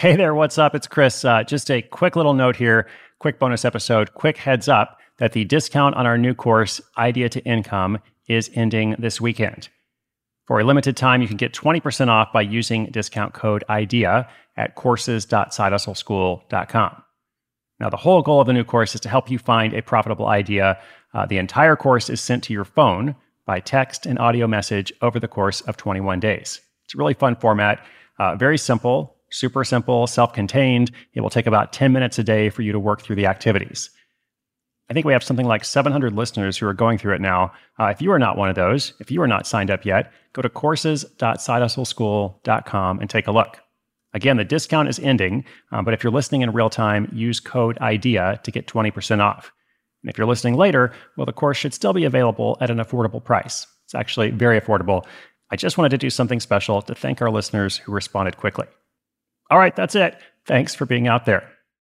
Hey there, what's up? It's Chris. Uh, just a quick little note here, quick bonus episode, quick heads up that the discount on our new course, Idea to Income, is ending this weekend. For a limited time, you can get 20% off by using discount code IDEA at courses.sidehustleschool.com. Now, the whole goal of the new course is to help you find a profitable idea. Uh, the entire course is sent to your phone by text and audio message over the course of 21 days. It's a really fun format, uh, very simple, super simple, self contained. It will take about 10 minutes a day for you to work through the activities. I think we have something like 700 listeners who are going through it now. Uh, if you are not one of those, if you are not signed up yet, go to courses.sidehustleschool.com and take a look. Again, the discount is ending, uh, but if you're listening in real time, use code IDEA to get 20% off. And if you're listening later, well, the course should still be available at an affordable price. It's actually very affordable. I just wanted to do something special to thank our listeners who responded quickly. All right, that's it. Thanks for being out there.